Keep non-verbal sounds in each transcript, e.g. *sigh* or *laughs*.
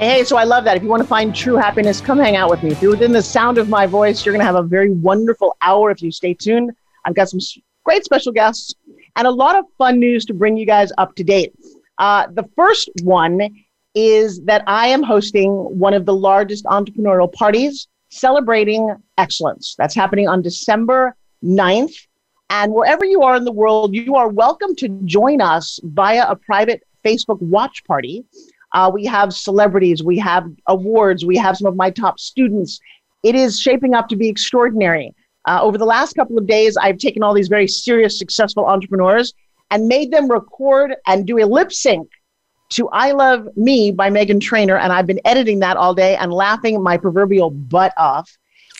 Hey, so I love that. If you want to find true happiness, come hang out with me. If you're within the sound of my voice, you're going to have a very wonderful hour if you stay tuned. I've got some great special guests and a lot of fun news to bring you guys up to date. Uh, the first one is that I am hosting one of the largest entrepreneurial parties celebrating excellence. That's happening on December 9th. And wherever you are in the world, you are welcome to join us via a private Facebook watch party. Uh, we have celebrities, we have awards, we have some of my top students. It is shaping up to be extraordinary. Uh, over the last couple of days, I've taken all these very serious, successful entrepreneurs and made them record and do a lip sync to I Love Me by Meghan Trainor. And I've been editing that all day and laughing my proverbial butt off.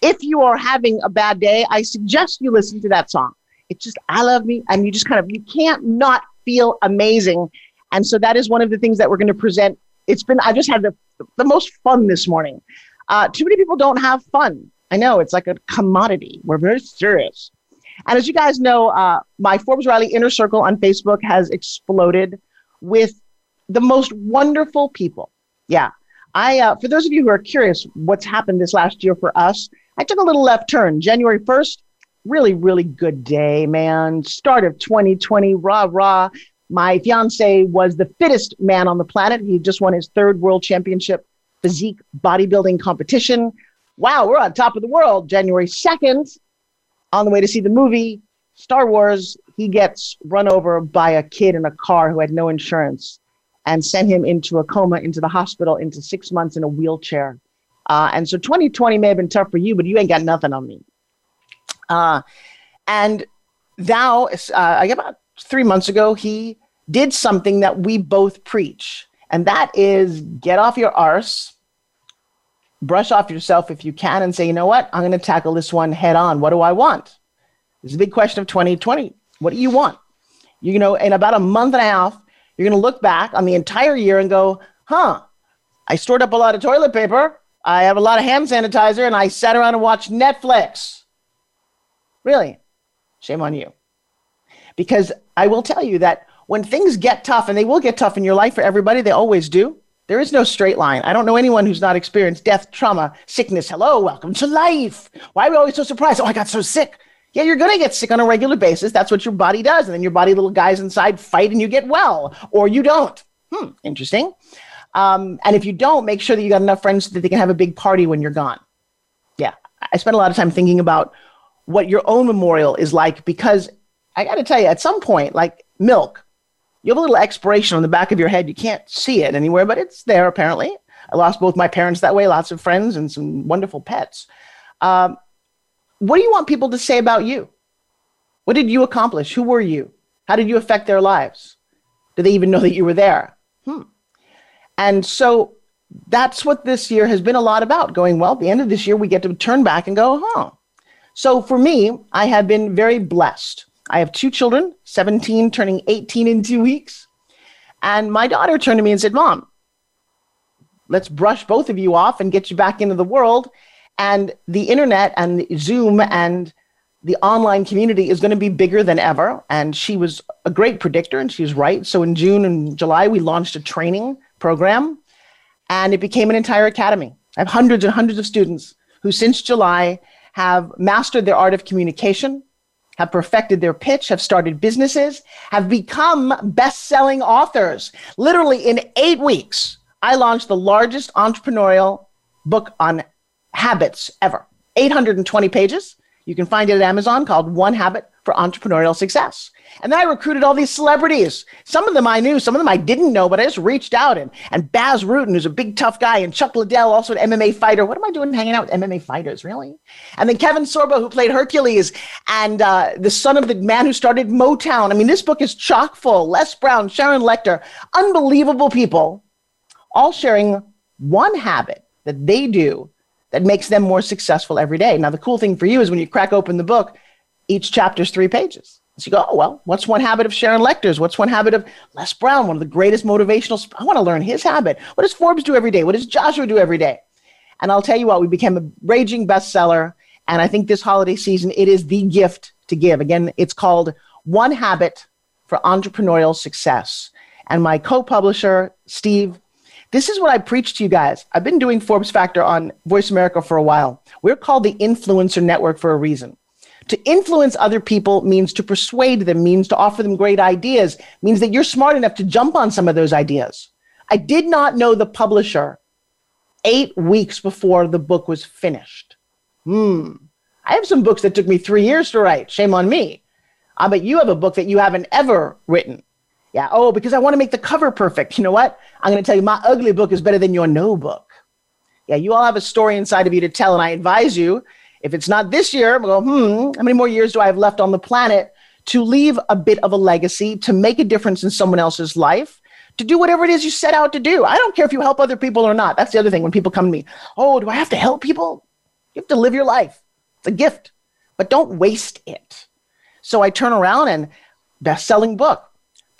If you are having a bad day, I suggest you listen to that song. It's just I Love Me. And you just kind of, you can't not feel amazing and so that is one of the things that we're going to present. It's been, I just had the, the most fun this morning. Uh, too many people don't have fun. I know it's like a commodity. We're very serious. And as you guys know, uh, my Forbes Riley Inner Circle on Facebook has exploded with the most wonderful people. Yeah. I, uh, for those of you who are curious what's happened this last year for us, I took a little left turn. January 1st, really, really good day, man. Start of 2020, rah, rah. My fiance was the fittest man on the planet. He just won his third world championship physique bodybuilding competition. Wow, we're on top of the world. January 2nd, on the way to see the movie Star Wars, he gets run over by a kid in a car who had no insurance and sent him into a coma, into the hospital, into six months in a wheelchair. Uh, and so 2020 may have been tough for you, but you ain't got nothing on me. Uh, and now, uh, about three months ago, he did something that we both preach, and that is get off your arse, brush off yourself if you can, and say, you know what? I'm going to tackle this one head on. What do I want? This is a big question of 2020. What do you want? You know, in about a month and a half, you're going to look back on the entire year and go, huh, I stored up a lot of toilet paper. I have a lot of hand sanitizer, and I sat around and watched Netflix. Really? Shame on you. Because I will tell you that when things get tough, and they will get tough in your life for everybody, they always do. There is no straight line. I don't know anyone who's not experienced death, trauma, sickness. Hello, welcome to life. Why are we always so surprised? Oh, I got so sick. Yeah, you're going to get sick on a regular basis. That's what your body does. And then your body little guys inside fight and you get well, or you don't. Hmm, interesting. Um, and if you don't, make sure that you got enough friends that they can have a big party when you're gone. Yeah, I spent a lot of time thinking about what your own memorial is like because I got to tell you, at some point, like milk, you have a little expiration on the back of your head. You can't see it anywhere, but it's there apparently. I lost both my parents that way, lots of friends, and some wonderful pets. Um, what do you want people to say about you? What did you accomplish? Who were you? How did you affect their lives? Do they even know that you were there? Hmm. And so that's what this year has been a lot about going, well, at the end of this year, we get to turn back and go, huh. So for me, I have been very blessed. I have two children, 17 turning 18 in two weeks. And my daughter turned to me and said, Mom, let's brush both of you off and get you back into the world. And the internet and Zoom and the online community is going to be bigger than ever. And she was a great predictor, and she's right. So in June and July, we launched a training program, and it became an entire academy. I have hundreds and hundreds of students who, since July, have mastered their art of communication, have perfected their pitch, have started businesses, have become best selling authors. Literally in eight weeks, I launched the largest entrepreneurial book on habits ever 820 pages. You can find it at Amazon called One Habit for Entrepreneurial Success. And then I recruited all these celebrities. Some of them I knew, some of them I didn't know, but I just reached out. And, and Bas Rutten, who's a big, tough guy, and Chuck Liddell, also an MMA fighter. What am I doing hanging out with MMA fighters, really? And then Kevin Sorbo, who played Hercules, and uh, the son of the man who started Motown. I mean, this book is chock full. Les Brown, Sharon Lechter, unbelievable people, all sharing one habit that they do that makes them more successful every day. Now, the cool thing for you is when you crack open the book, each chapter is three pages. So you go, oh, well, what's one habit of Sharon Lechter's? What's one habit of Les Brown, one of the greatest motivational? Sp- I want to learn his habit. What does Forbes do every day? What does Joshua do every day? And I'll tell you what, we became a raging bestseller. And I think this holiday season, it is the gift to give. Again, it's called One Habit for Entrepreneurial Success. And my co publisher, Steve, this is what I preach to you guys. I've been doing Forbes Factor on Voice America for a while. We're called the Influencer Network for a reason. To influence other people means to persuade them, means to offer them great ideas, means that you're smart enough to jump on some of those ideas. I did not know the publisher eight weeks before the book was finished. Hmm. I have some books that took me three years to write. Shame on me. I bet you have a book that you haven't ever written. Yeah. Oh, because I want to make the cover perfect. You know what? I'm going to tell you my ugly book is better than your no book. Yeah. You all have a story inside of you to tell. And I advise you, if it's not this year, go, hmm, how many more years do I have left on the planet to leave a bit of a legacy, to make a difference in someone else's life, to do whatever it is you set out to do? I don't care if you help other people or not. That's the other thing when people come to me. Oh, do I have to help people? You have to live your life. It's a gift, but don't waste it. So I turn around and best selling book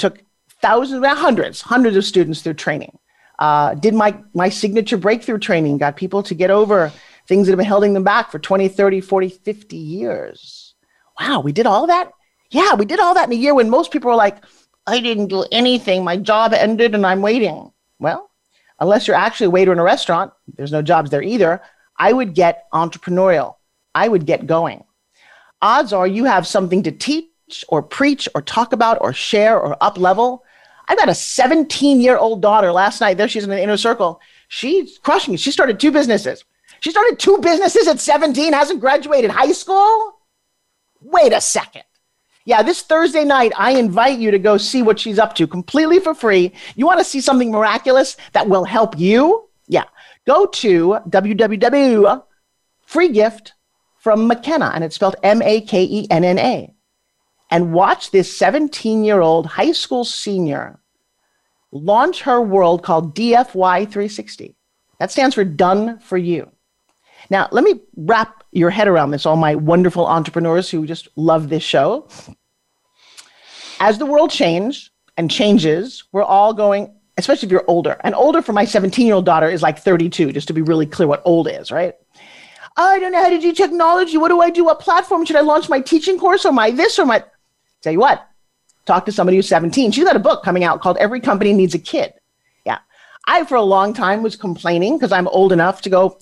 took thousands, hundreds, hundreds of students through training. Uh, did my, my signature breakthrough training, got people to get over things that have been holding them back for 20, 30, 40, 50 years. Wow, we did all that? Yeah, we did all that in a year when most people were like, I didn't do anything. My job ended and I'm waiting. Well, unless you're actually a waiter in a restaurant, there's no jobs there either. I would get entrepreneurial. I would get going. Odds are you have something to teach or preach or talk about or share or up level. I've got a 17 year old daughter last night. There she's in the inner circle. She's crushing it. She started two businesses. She started two businesses at 17, hasn't graduated high school. Wait a second. Yeah, this Thursday night, I invite you to go see what she's up to completely for free. You want to see something miraculous that will help you? Yeah, go to www. Free gift from Makenna, and it's spelled M A K E N N A and watch this 17 year old high school senior launch her world called DFY 360. That stands for Done for You. Now, let me wrap your head around this, all my wonderful entrepreneurs who just love this show. As the world changes and changes, we're all going, especially if you're older. And older for my 17 year old daughter is like 32, just to be really clear what old is, right? Oh, I don't know how to do technology. What do I do? What platform should I launch my teaching course or my this or my Tell you what, talk to somebody who's 17. She's got a book coming out called Every Company Needs a Kid. Yeah. I, for a long time, was complaining because I'm old enough to go,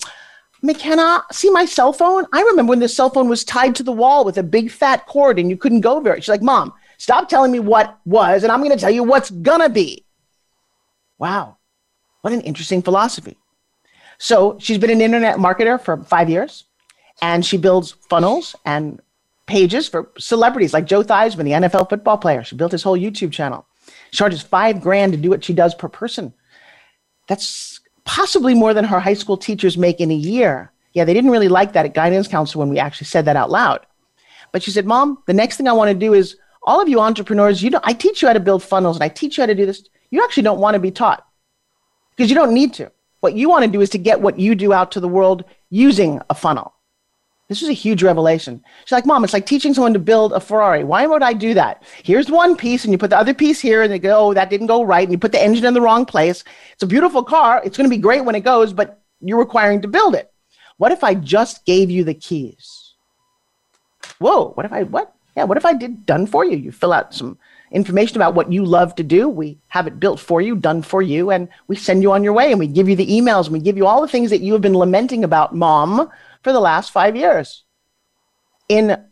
Makenna, see my cell phone? I remember when the cell phone was tied to the wall with a big fat cord and you couldn't go very. She's like, Mom, stop telling me what was, and I'm going to tell you what's going to be. Wow. What an interesting philosophy. So she's been an internet marketer for five years and she builds funnels and pages for celebrities like Joe Theismann, the NFL football player. She built his whole YouTube channel. She charges five grand to do what she does per person. That's possibly more than her high school teachers make in a year. Yeah, they didn't really like that at guidance council when we actually said that out loud. But she said, Mom, the next thing I want to do is all of you entrepreneurs, you know, I teach you how to build funnels and I teach you how to do this. You actually don't want to be taught because you don't need to. What you want to do is to get what you do out to the world using a funnel. This was a huge revelation. She's like, Mom, it's like teaching someone to build a Ferrari. Why would I do that? Here's one piece, and you put the other piece here, and they go, oh, that didn't go right. And you put the engine in the wrong place. It's a beautiful car. It's going to be great when it goes, but you're requiring to build it. What if I just gave you the keys? Whoa, what if I, what? Yeah, what if I did done for you? You fill out some information about what you love to do. We have it built for you, done for you, and we send you on your way and we give you the emails and we give you all the things that you have been lamenting about, mom, for the last five years. In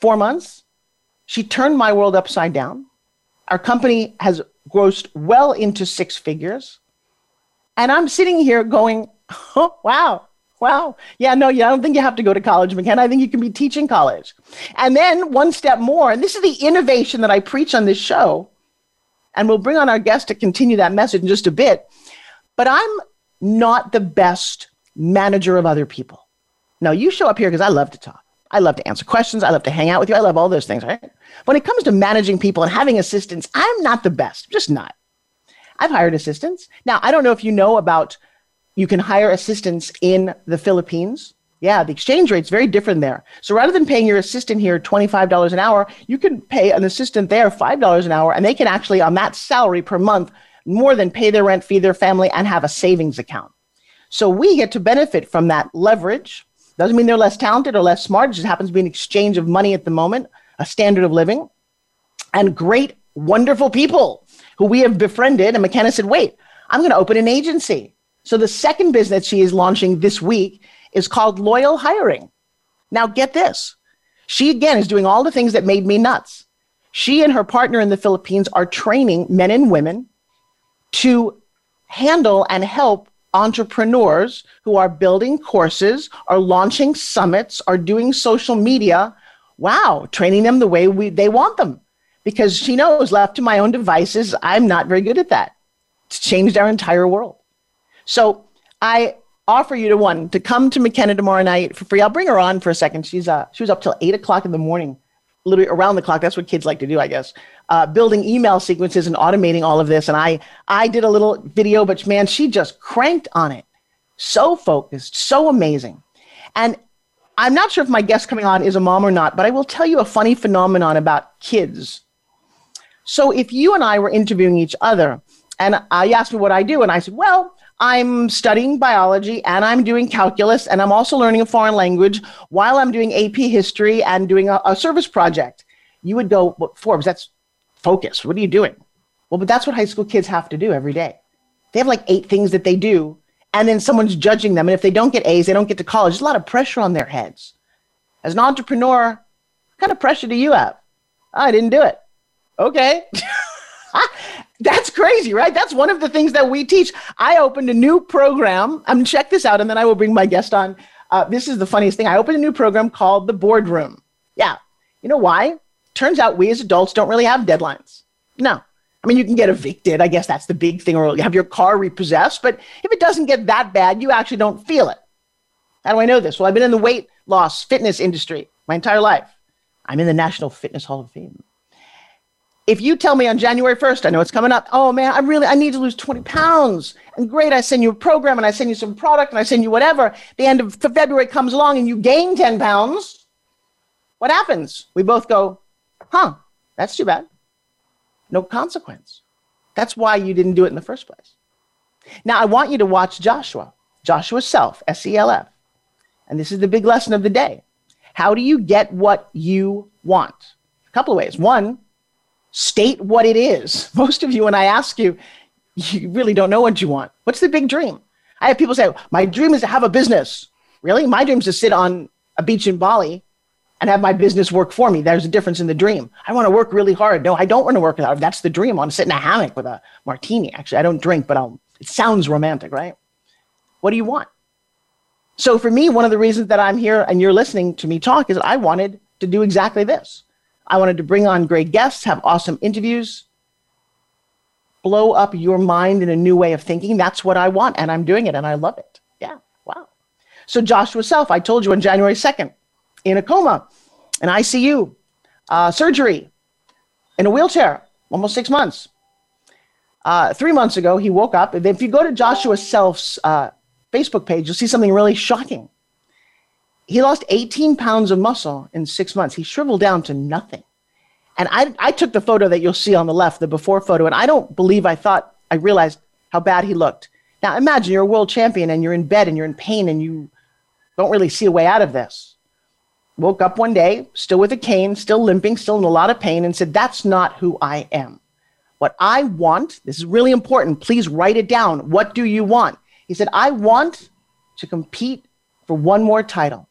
four months, she turned my world upside down. Our company has grossed well into six figures. And I'm sitting here going, oh, *laughs* wow, wow. Yeah, no, yeah, I don't think you have to go to college, Makenna. I think you can be teaching college. And then one step more, and this is the innovation that I preach on this show. And we'll bring on our guest to continue that message in just a bit. But I'm not the best manager of other people. No, you show up here because I love to talk. I love to answer questions. I love to hang out with you. I love all those things, right? When it comes to managing people and having assistants, I'm not the best. Just not. I've hired assistants. Now, I don't know if you know about you can hire assistants in the Philippines. Yeah, the exchange rate's very different there. So rather than paying your assistant here $25 an hour, you can pay an assistant there $5 an hour, and they can actually, on that salary per month, more than pay their rent, feed their family, and have a savings account. So we get to benefit from that leverage. Doesn't mean they're less talented or less smart. It just happens to be an exchange of money at the moment, a standard of living, and great, wonderful people who we have befriended. And Makenna said, wait, I'm going to open an agency. So the second business she is launching this week is called Loyal Hiring. Now, get this. She again is doing all the things that made me nuts. She and her partner in the Philippines are training men and women to handle and help entrepreneurs who are building courses, are launching summits, are doing social media. Wow, training them the way we, they want them. Because she knows, left to my own devices, I'm not very good at that. It's changed our entire world. So I offer you to one to come to Makenna tomorrow night for free. I'll bring her on for a second. She's uh she was up till eight o'clock in the morning, literally around the clock. That's what kids like to do, I guess. Uh, building email sequences and automating all of this. And I I did a little video, but man, she just cranked on it. So focused, so amazing. And I'm not sure if my guest coming on is a mom or not, but I will tell you a funny phenomenon about kids. So if you and I were interviewing each other, and I asked me what I do, and I said, well, I'm studying biology and I'm doing calculus and I'm also learning a foreign language while I'm doing AP history and doing a, a service project. You would go, well, Forbes, that's focus. What are you doing? Well, but that's what high school kids have to do every day. They have like eight things that they do, and then someone's judging them. And if they don't get A's, they don't get to college. There's a lot of pressure on their heads. As an entrepreneur, what kind of pressure do you have? Oh, I didn't do it. Okay. *laughs* That's crazy, right? That's one of the things that we teach. I opened a new program. I'm check this out, and then I will bring my guest on. Uh, this is the funniest thing. I opened a new program called the Boardroom. Yeah, you know why? Turns out we as adults don't really have deadlines. No, I mean you can get evicted. I guess that's the big thing, or you have your car repossessed. But if it doesn't get that bad, you actually don't feel it. How do I know this? Well, I've been in the weight loss fitness industry my entire life. I'm in the National Fitness Hall of Fame if you tell me on January 1st, I know it's coming up, oh man, I really, I need to lose 20 pounds. And great, I send you a program and I send you some product and I send you whatever. The end of February comes along and you gain 10 pounds. What happens? We both go, huh, that's too bad. No consequence. That's why you didn't do it in the first place. Now, I want you to watch Joshua, Joshua Self, S E L F. And this is the big lesson of the day. How do you get what you want? A couple of ways. One, state what it is. *laughs* Most of you, when I ask you, you really don't know what you want. What's the big dream? I have people say, My dream is to have a business. Really? My dream is to sit on a beach in Bali and have my business work for me. There's a difference in the dream. I want to work really hard. No, I don't want to work hard. That's the dream. I want to sit in a hammock with a martini. Actually, I don't drink, but I'll, it sounds romantic, right? What do you want? So for me, one of the reasons that I'm here and you're listening to me talk is I wanted to do exactly this. I wanted to bring on great guests, have awesome interviews, blow up your mind in a new way of thinking. That's what I want, and I'm doing it, and I love it. Yeah, wow. So, Joshua Self, I told you on January 2nd, in a coma, an ICU, uh, surgery, in a wheelchair, almost six months. Uh, three months ago, he woke up. If you go to Joshua Self's uh, Facebook page, you'll see something really shocking he lost 18 pounds of muscle in six months. He shriveled down to nothing. And I, I took the photo that you'll see on the left, the before photo, and I don't believe I thought, I realized how bad he looked. Now imagine you're a world champion and you're in bed and you're in pain and you don't really see a way out of this. Woke up one day, still with a cane, still limping, still in a lot of pain, and said, That's not who I am. What I want, this is really important, please write it down. What do you want? He said, I want to compete for one more title.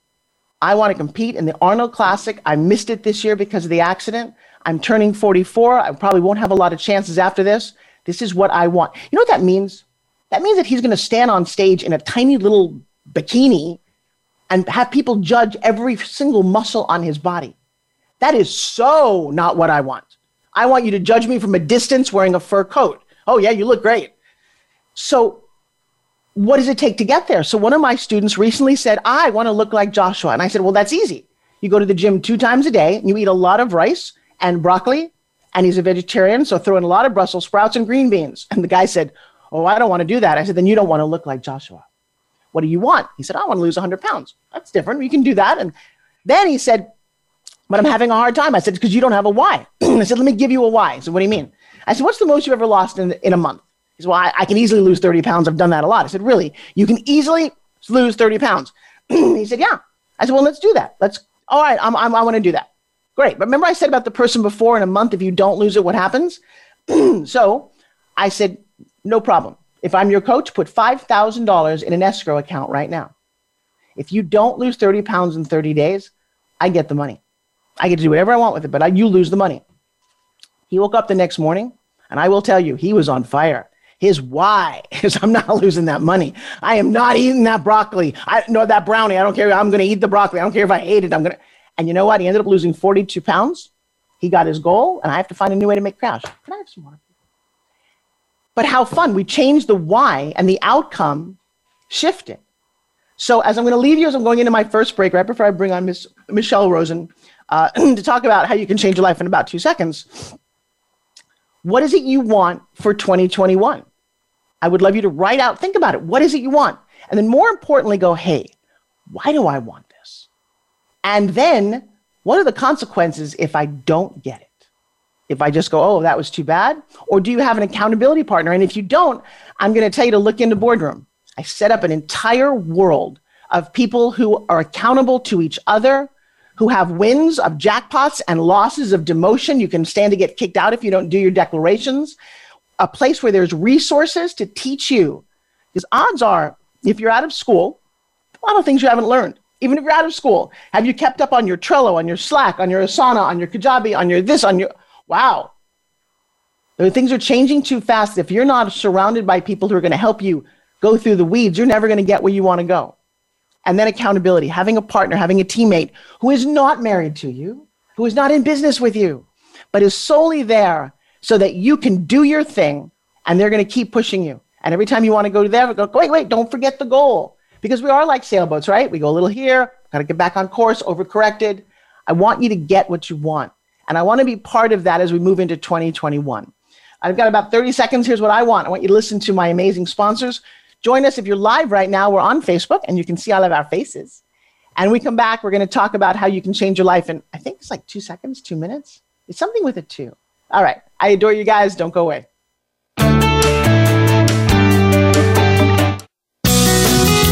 I want to compete in the Arnold Classic. I missed it this year because of the accident. I'm turning 44. I probably won't have a lot of chances after this. This is what I want. You know what that means? That means that he's going to stand on stage in a tiny little bikini and have people judge every single muscle on his body. That is so not what I want. I want you to judge me from a distance wearing a fur coat. Oh, yeah, you look great. So what does it take to get there? So one of my students recently said, I want to look like Joshua. And I said, well, that's easy. You go to the gym two times a day, and you eat a lot of rice and broccoli, and he's a vegetarian, so throw in a lot of Brussels sprouts and green beans. And the guy said, Oh, I don't want to do that. I said, Then you don't want to look like Joshua. What do you want? He said, I want to lose 100 pounds. That's different. You can do that. And then he said, But I'm having a hard time. I said, Because you don't have a why. *clears throat* I said, Let me give you a why. So, what do you mean? I said, What's the most you've ever lost in, in a month? He said, Well, I, I can easily lose 30 pounds. I've done that a lot. I said, Really? You can easily lose 30 pounds? *clears throat* he said, Yeah. I said, Well, let's do that. Let's, all right, I'm, I'm, I want to do that. Great. But remember, I said about the person before in a month, if you don't lose it, what happens? *clears throat* so I said, No problem. If I'm your coach, put $5,000 in an escrow account right now. If you don't lose 30 pounds in 30 days, I get the money. I get to do whatever I want with it, but I, you lose the money. He woke up the next morning, and I will tell you, he was on fire. His why *laughs* is I'm not losing that money. I am not eating that broccoli. I know that brownie. I don't care. I'm going to eat the broccoli. I don't care if I hate it. I'm going to. And you know what? He ended up losing 42 pounds. He got his goal, and I have to find a new way to make cash. Can I have some more? But how fun. We changed the why, and the outcome shifted. So as I'm going to leave you, as I'm going into my first break, right before I bring on Miss Michelle Rozen uh, *clears throat* to talk about how you can change your life in about two seconds. What is it you want for 2021? I would love you to write out, think about it. What is it you want? And then more importantly, go, hey, why do I want this? And then what are the consequences if I don't get it? If I just go, oh, that was too bad? Or do you have an accountability partner? And if you don't, I'm going to tell you to look into Boardroom. I set up an entire world of people who are accountable to each other, who have wins of jackpots and losses of demotion. You can stand to get kicked out if you don't do your declarations a place where there's resources to teach you. Because odds are, if you're out of school, a lot of things you haven't learned. Even if you're out of school, have you kept up on your Trello, on your Slack, on your Asana, on your Kajabi, on your this, on your wow? Things are changing too fast. If you're not surrounded by people who are going to help you go through the weeds, you're never going to get where you want to go. And then accountability, having a partner, having a teammate who is not married to you, who is not in business with you, but is solely there so that you can do your thing and they're going to keep pushing you. And every time you want to go to there, go, wait, wait, don't forget the goal. Because we are like sailboats, right? We go a little here, got to get back on course, overcorrected. I want you to get what you want. And I want to be part of that as we move into 2021. I've got about 30 seconds. Here's what I want. I want you to listen to my amazing sponsors. Join us if you're live right now. We're on Facebook and you can see all of our faces. And we come back, we're going to talk about how you can change your life in, I think it's like two seconds, two minutes. It's something with a two. All right. I adore you guys. Don't go away.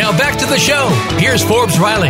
Now back to the show. Here's Forbes Riley.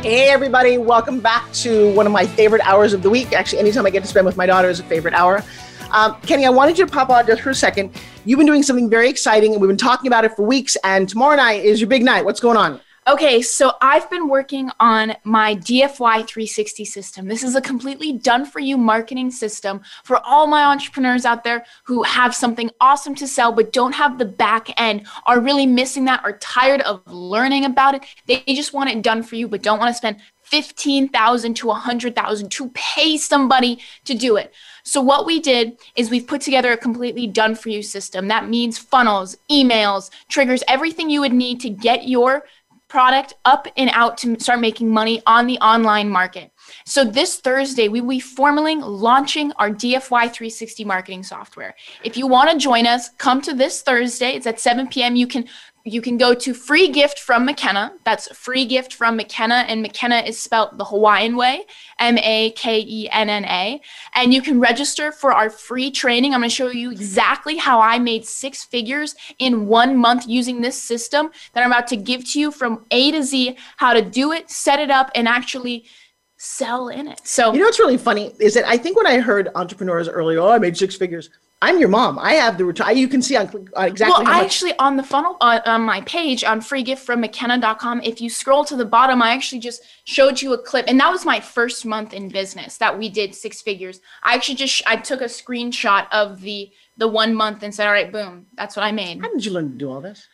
Hey, everybody, welcome back to one of my favorite hours of the week. Actually, anytime I get to spend with my daughter is a favorite hour. Um, Kenny, I wanted you to pop on just for a second. You've been doing something very exciting, and we've been talking about it for weeks. And tomorrow night is your big night. What's going on? Okay, so I've been working on my DFY 360 system. This is a completely done for you marketing system for all my entrepreneurs out there who have something awesome to sell but don't have the back end, are really missing that, are tired of learning about it. They just want it done for you but don't want to spend 15,000 to 100,000 to pay somebody to do it. So what we did is we've put together a completely done for you system. That means funnels, emails, triggers, everything you would need to get your product up and out to start making money on the online market. So this Thursday, we will be formally launching our DFY 360 marketing software. If you want to join us, come to this Thursday. It's at 7 p.m. You can you can go to free gift from Makenna. That's free gift from Makenna, and Makenna is spelled the Hawaiian way, M A K E N N A. And you can register for our free training. I'm going to show you exactly how I made six figures in one month using this system that I'm about to give to you from A to Z, how to do it, set it up, and actually sell in it. So you know what's really funny is that I think when I heard entrepreneurs earlier, oh, I made six figures I'm your mom. I have the retire. You can see on uh, exactly. Well, I actually on the funnel uh, on my page on freegiftfrommakenna.com. If you scroll to the bottom, I actually just showed you a clip, and that was my first month in business that we did six figures. I actually just I took a screenshot of the the one month and said, "All right, boom, that's what I made." How did you learn to do all this?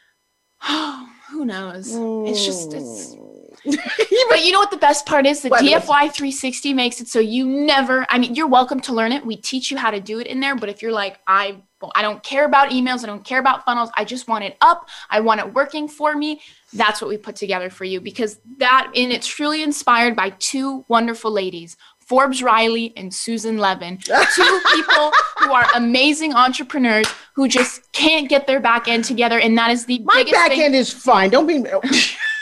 Oh, *sighs* who knows? It's just it's *laughs* but you know what the best part is? The DFY 360 makes it so you never, I mean, you're welcome to learn it. We teach you how to do it in there. But if you're like, I, I don't care about emails, I don't care about funnels, I just want it up, I want it working for me, that's what we put together for you because that, and it's truly inspired by two wonderful ladies. Forbes Riley and Susan Levin, *laughs* two people who are amazing entrepreneurs who just can't get their back end together, and that is the my back thing. end is fine. Don't be. *laughs*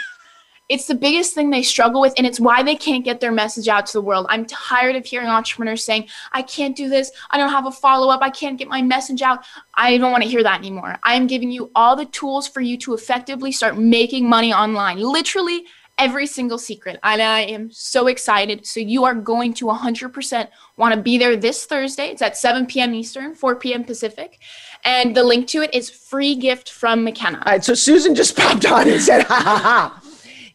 It's the biggest thing they struggle with, and it's why they can't get their message out to the world. I'm tired of hearing entrepreneurs saying, I can't do this. I don't have a follow up. I can't get my message out. I don't want to hear that anymore. I am giving you all the tools for you to effectively start making money online. Literally, every single secret. And I am so excited. So you are going to 100% want to be there this Thursday. It's at 7 p.m. Eastern, 4 p.m. Pacific. And the link to it is free gift from Makenna. All right. So Susan just popped on and said, ha ha ha.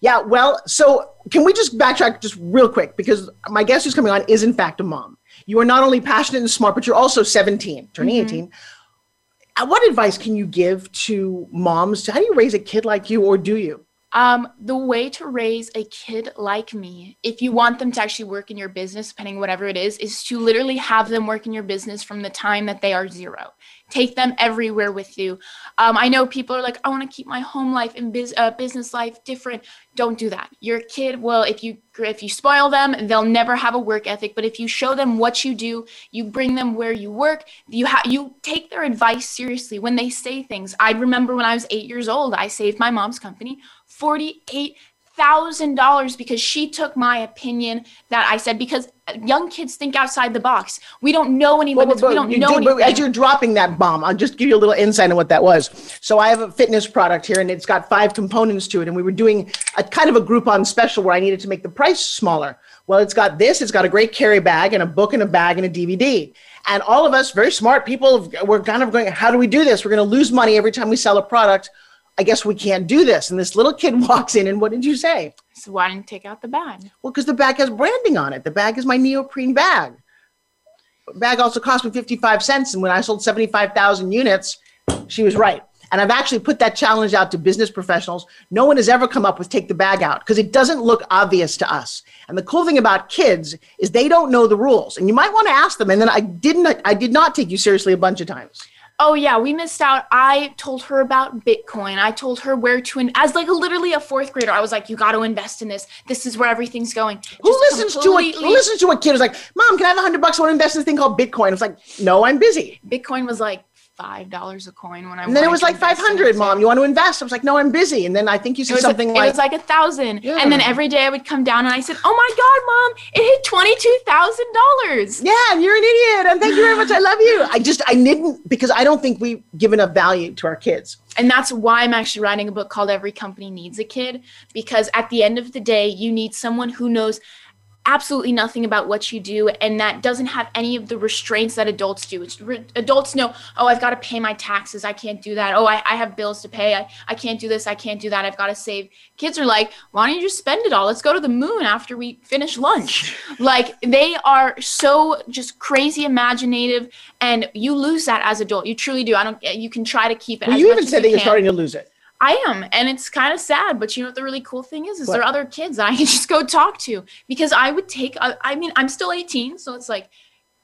Yeah, well, so can we just backtrack just real quick because my guest who's coming on is in fact a mom. You are not only passionate and smart, but you're also 17, turning mm-hmm. 18. Uh, what advice can you give to moms? How do you raise a kid like you, or do you? Um, the way to raise a kid like me, if you want them to actually work in your business, depending whatever it is, is to literally have them work in your business from the time that they are zero take them everywhere with you. Um, I know people are like, I want to keep my home life and biz- uh, business life different. Don't do that. Your kid will, if you if you spoil them, they'll never have a work ethic. But if you show them what you do, you bring them where you work. You have you take their advice seriously when they say things. I remember when I was eight years old, I saved my mom's company. 48 thousand dollars because she took my opinion that I said because young kids think outside the box. We don't know any limits. Well, we don't know do, As you're dropping that bomb, I'll just give you a little insight on what that was. So I have a fitness product here, and it's got five components to it. And we were doing a kind of a Groupon special where I needed to make the price smaller. Well, it's got this. It's got a great carry bag and a book and a bag and a DVD. And all of us, very smart people, we're kind of going, how do we do this? We're going to lose money every time we sell a product I guess we can't do this. And this little kid *laughs* walks in, and what did you say? So why didn't you take out the bag? Well, because the bag has branding on it. The bag is my neoprene bag. The bag also cost me 55 cents. And when I sold 75,000 units, she was right. And I've actually put that challenge out to business professionals. No one has ever come up with take the bag out because it doesn't look obvious to us. And the cool thing about kids is they don't know the rules. And you might want to ask them. And then I didn't I did not take you seriously a bunch of times. Oh yeah, we missed out. I told her about Bitcoin. I told her where to in- as like a, literally a fourth grader. I was like, "You got to invest in this. This is where everything's going." Who Just listens to a who listens to a kid who's like, Mom, can I have a hundred bucks? I want to invest in this thing called Bitcoin. It's like, no, I'm busy. Bitcoin was like five dollars a coin when I. And then it was like five hundred, it. Mom. You want to invest? I was like, no, I'm busy. And then I think you said something it like, was like a thousand, Yeah. and then every day I would come down and I said, "Oh my God, Mom! It hit twenty two thousand dollars." Yeah, you're an idiot. And thank you very much. I love you. I just I didn't because I don't think we give enough value to our kids. And that's why I'm actually writing a book called Every Company Needs a Kid, because at the end of the day, you need someone who knows absolutely nothing about what you do and that doesn't have any of the restraints that adults do. It's, re- adults know, oh, I've got to pay my taxes. I can't do that. Oh, I, I have bills to pay. I, I can't do this. I can't do that. I've got to save. Kids are like, why don't you just spend it all? Let's go to the moon after we finish lunch. *laughs* like they are so just crazy imaginative and you lose that as adult. You truly do. I don't, you can try to keep it. Well, as you even said that you're starting to lose it. I am, and it's kind of sad. But you know what the really cool thing is? Is What? there are other kids I *laughs* can just go talk to because I would take. I I mean, I'm still 18, so it's like,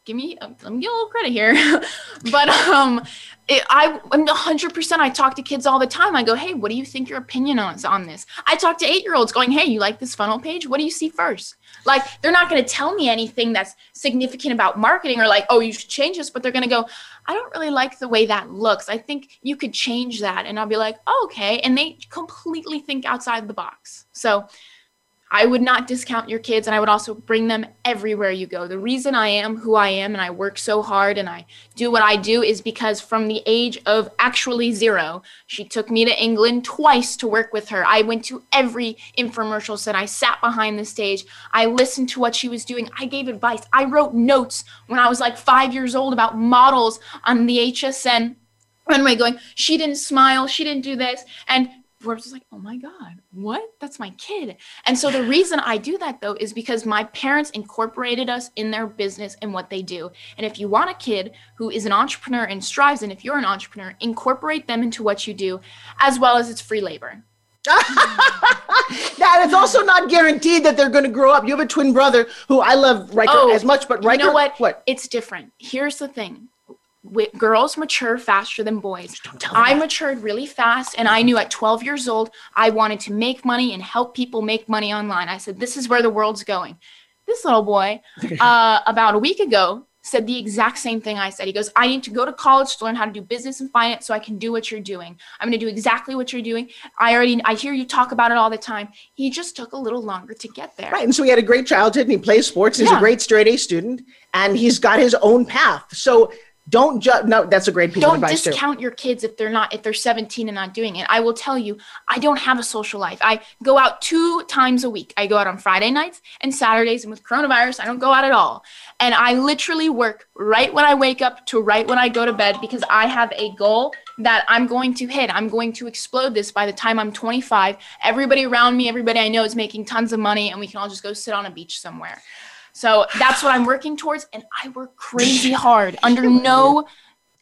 give me, uh, let me get a little credit here. *laughs* but um, it, I I'm 100. percent I talk to kids all the time. I go, hey, what do you think your opinion is on this? I talk to eight year olds, going, hey, you like this funnel page? What do you see first? Like they're not going to tell me anything that's significant about marketing or like, oh, you should change this, but they're going to go, I don't really like the way that looks. I think you could change that. And I'll be like, oh, okay. And they completely think outside the box. So I would not discount your kids and I would also bring them everywhere you go. The reason I am who I am and I work so hard and I do what I do is because from the age of actually zero, she took me to England twice to work with her. I went to every infomercial set. I sat behind the stage. I listened to what she was doing. I gave advice. I wrote notes when I was like five years old about models on the HSN runway going, she didn't smile, she didn't do this. And Was just like, oh my God, what? That's my kid. And so the reason I do that though is because my parents incorporated us in their business and what they do. And if you want a kid who is an entrepreneur and strives, and if you're an entrepreneur, incorporate them into what you do, as well as it's free labor. *laughs* That it's also not guaranteed that they're going to grow up. You have a twin brother who I love Riker Oh, as much, but Riker, you know what? What? It's different. Here's the thing. Girls mature faster than boys. tell I that. matured really fast and I knew at 12 years old I wanted to make money and help people make money online. I said this is where the world's going. This little boy *laughs* uh, about a week ago said the exact same thing I said. He goes, "I need to go to college to learn how to do business and finance so I can do what you're doing. I'm going to do exactly what you're doing. I already I hear you talk about it all the time." He just took a little longer to get there. Right. And so he had a great childhood and he plays sports. He's a great straight A student and he's got his own path. So don't judge. No, that's a great piece of don't advice too. discount your kids if they're not if they're 17 and not doing it. I will tell you i don't have a social life. I go out two times a week. I go out on friday nights and saturdays and with coronavirus i don't go out at all. And i literally work right when i wake up to right when i go to bed because i have a goal that i'm going to hit. I'm going to explode this by the time i'm 25 everybody around me everybody i know is making tons of money and we can all just go sit on a beach somewhere so that's what I'm working towards. And I work crazy hard. Under *laughs* no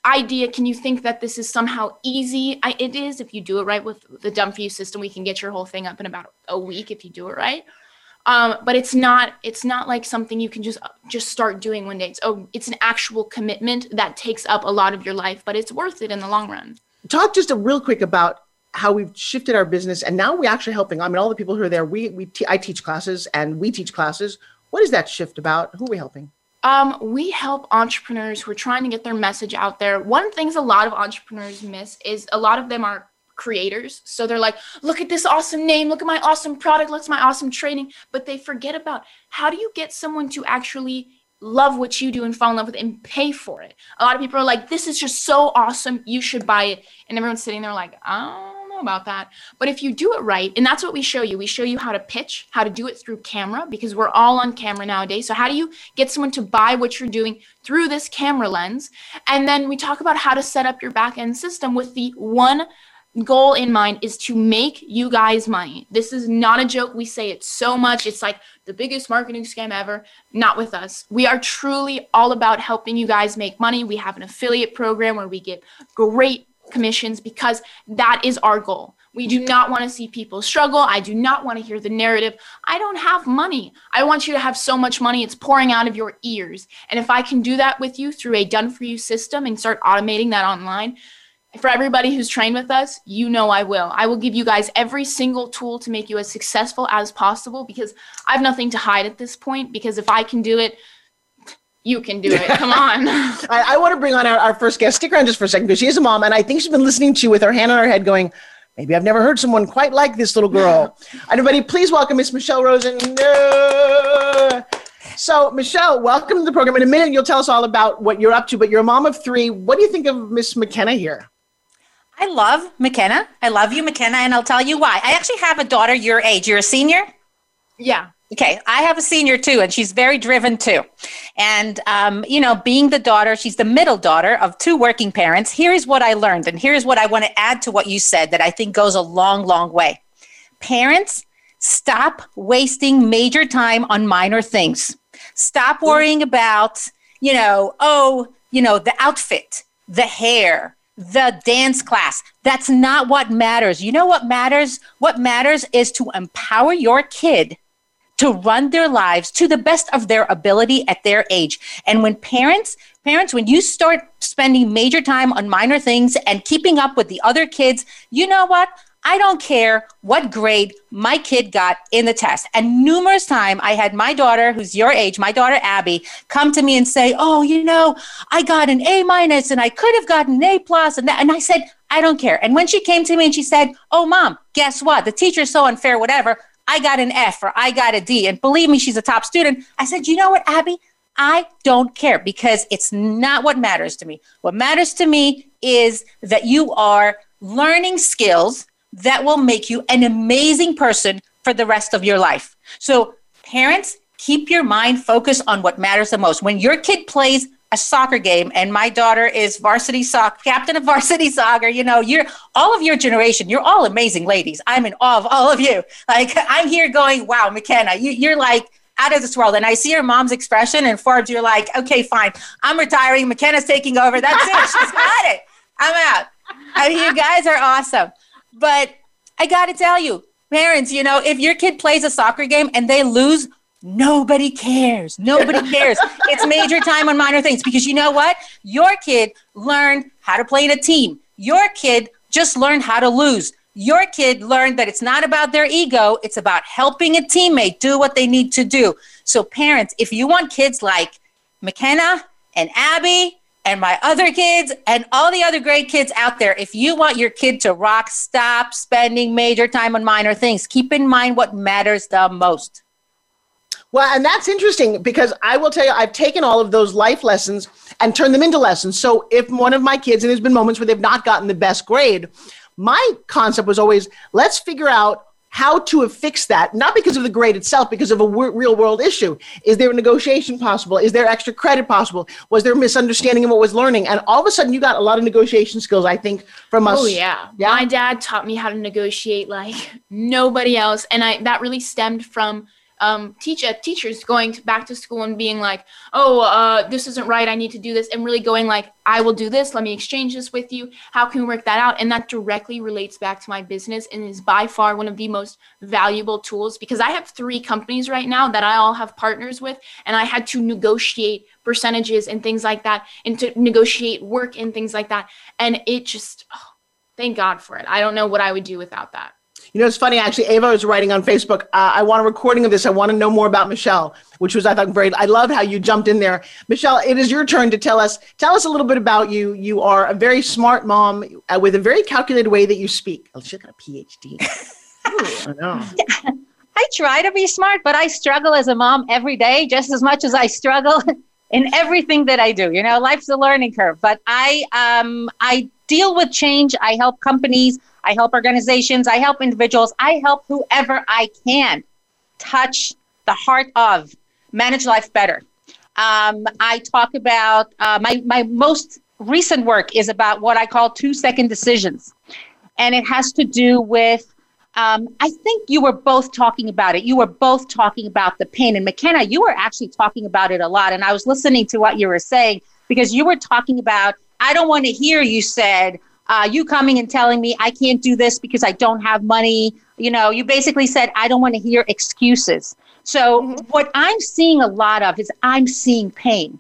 idea can you think that this is somehow easy. I, it is if you do it right with the dump You system. We can get your whole thing up in about a week if you do it right. Um, but it's not it's not like something you can just just start doing one day. It's oh, it's an actual commitment that takes up a lot of your life, but it's worth it in the long run. Talk just a real quick about how we've shifted our business and now we're actually helping. I mean, all the people who are there, we, we te- I teach classes and we teach classes. What is that shift about? Who are we helping? Um, we help entrepreneurs who are trying to get their message out there. One things a lot of entrepreneurs miss is a lot of them are creators. So they're like, look at this awesome name, look at my awesome product, look at my awesome training. But they forget about how do you get someone to actually love what you do and fall in love with it and pay for it. A lot of people are like, this is just so awesome, you should buy it. And everyone's sitting there like, know about that. But if you do it right, and that's what we show you, we show you how to pitch, how to do it through camera, because we're all on camera nowadays. So how do you get someone to buy what you're doing through this camera lens? And then we talk about how to set up your back end system with the one goal in mind is to make you guys money. This is not a joke. We say it so much. It's like the biggest marketing scam ever. Not with us. We are truly all about helping you guys make money. We have an affiliate program where we get great commissions because that is our goal. We do not want to see people struggle. I do not want to hear the narrative. I don't have money. I want you to have so much money, it's pouring out of your ears. And if I can do that with you through a done for you system and start automating that online, for everybody who's trained with us, you know I will. I will give you guys every single tool to make you as successful as possible because I have nothing to hide at this point. Because if I can do it, you can do *laughs* it. Come on. I, I, want to bring on our, our first guest. Stick around just for a second because she is a mom, and I think she's been listening to you with her hand on her head, going, Maybe I've never heard someone quite like this little girl. *laughs* Everybody, please welcome Miss Michelle Rozen. So, Michelle, welcome to the program. In a minute, you'll tell us all about what you're up to, but you're a mom of three. What do you think of Miss Makenna here? I love Makenna. I love you, Makenna, and I'll tell you why. I actually have a daughter your age. You're a senior? Yeah. Okay, I have a senior too, and she's very driven too. And, um, you know, being the daughter, she's the middle daughter of two working parents. Here is what I learned, and here's what I want to add to what you said that I think goes a long, long way. Parents, stop wasting major time on minor things. Stop worrying about, you know, oh, you know, the outfit, the hair, the dance class. That's not what matters. You know what matters? What matters is to empower your kid to run their lives to the best of their ability at their age. And when parents, parents, when you start spending major time on minor things and keeping up with the other kids, you know what? I don't care what grade my kid got in the test. And numerous times I had my daughter, who's your age, my daughter Abby, come to me and say, "Oh, you know, I got an A minus, and I could have gotten an A plus," and that. And I said, "I don't care." And when she came to me and she said, "Oh, mom, guess what? The teacher's so unfair, whatever." I got an F or I got a D. And believe me, she's a top student. I said, you know what, Abby? I don't care because it's not what matters to me. What matters to me is that you are learning skills that will make you an amazing person for the rest of your life. So, parents, keep your mind focused on what matters the most. When your kid plays a soccer game and my daughter is varsity soccer captain of varsity *laughs* soccer you know you're all of your generation you're all amazing ladies. I'm in awe of all of you. Like i'm here going wow Makenna you, you're like out of this world. And i see your mom's expression and forbes you're like okay fine. I'm retiring. Makenna's taking over. That's it. She's *laughs* got it. I'm out. I mean, you guys are awesome. But i gotta tell you parents you know if your kid plays a soccer game and they lose Nobody cares. Nobody *laughs* cares. it's major time on minor things because you know what? Your kid learned how to play in a team. Your kid just learned how to lose. Your kid learned that it's not about their ego, it's about helping a teammate do what they need to do. So, parents, if you want kids like Makenna and Abby and my other kids and all the other great kids out there, if you want your kid to rock, stop spending major time on minor things. Keep in mind what matters the most. Well, and that's interesting because I will tell you, I've taken all of those life lessons and turned them into lessons. So if one of my kids, and there's been moments where they've not gotten the best grade, my concept was always let's figure out how to fix that, not because of the grade itself, because of a w- real world issue. Is there a negotiation possible? Is there extra credit possible? Was there misunderstanding of what was learning? And all of a sudden, you got a lot of negotiation skills, I think, from us. Oh yeah, yeah. My dad taught me how to negotiate like *laughs* nobody else, and I that really stemmed from um, teach uh, teachers going to back to school and being like, oh, uh, this isn't right. I need to do this, and really going like, I will do this. Let me exchange this with you. How can we work that out? And that directly relates back to my business and is by far one of the most valuable tools because I have three companies right now that I all have partners with, and I had to negotiate percentages and things like that, and to negotiate work and things like that, and it just. Oh, thank God for it. I don't know what I would do without that. You know, it's funny actually. Ava was writing on Facebook. Uh, I want a recording of this. I want to know more about Michelle, which was I thought very. I love how you jumped in there, Michelle. It is your turn to tell us. Tell us a little bit about you. You are a very smart mom uh, with a very calculated way that you speak. Oh, she's got a PhD. *laughs* Ooh, I know. *laughs* I try to be smart, but I struggle as a mom every day just as much as I struggle *laughs* in everything that I do. You know, life's a learning curve. But I um I deal with change. I help companies I help organizations, I help individuals, I help whoever I can touch the heart of manage life better. Um, I talk about uh, my, my most recent work is about what I call two second decisions. And it has to do with, um, I think you were both talking about it. You were both talking about the pain. And Makenna, you were actually talking about it a lot. And I was listening to what you were saying because you were talking about, I don't want to hear you said, uh, you coming and telling me I can't do this because I don't have money. You know, you basically said, I don't want to hear excuses. So, mm-hmm. what I'm seeing a lot of is I'm seeing pain.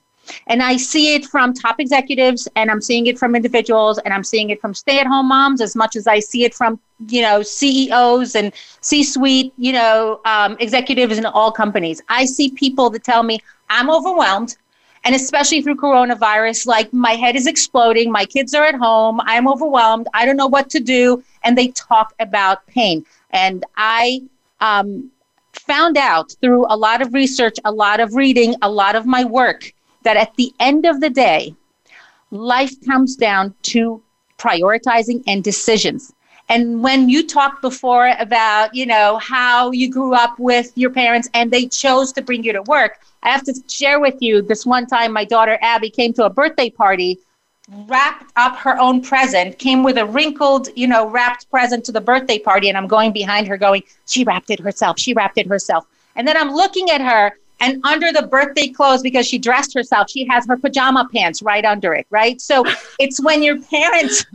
And I see it from top executives and I'm seeing it from individuals and I'm seeing it from stay at home moms as much as I see it from, you know, CEOs and C suite, you know, um, executives in all companies. I see people that tell me, I'm overwhelmed and especially through coronavirus like my head is exploding my kids are at home i'm overwhelmed i don't know what to do and they talk about pain. And i um, found out through a lot of research a lot of reading a lot of my work that at the end of the day life comes down to prioritizing and decisions and when you talked before about you know how you grew up with your parents and they chose to bring you to work I have to share with you this one time my daughter Abby came to a birthday party, wrapped up her own present, came with a wrinkled, you know, wrapped present to the birthday party. And I'm going behind her going, she wrapped it herself. She wrapped it herself. And then I'm looking at her and under the birthday clothes, because she dressed herself, she has her pajama pants right under it, right? So *laughs* it's when your parents,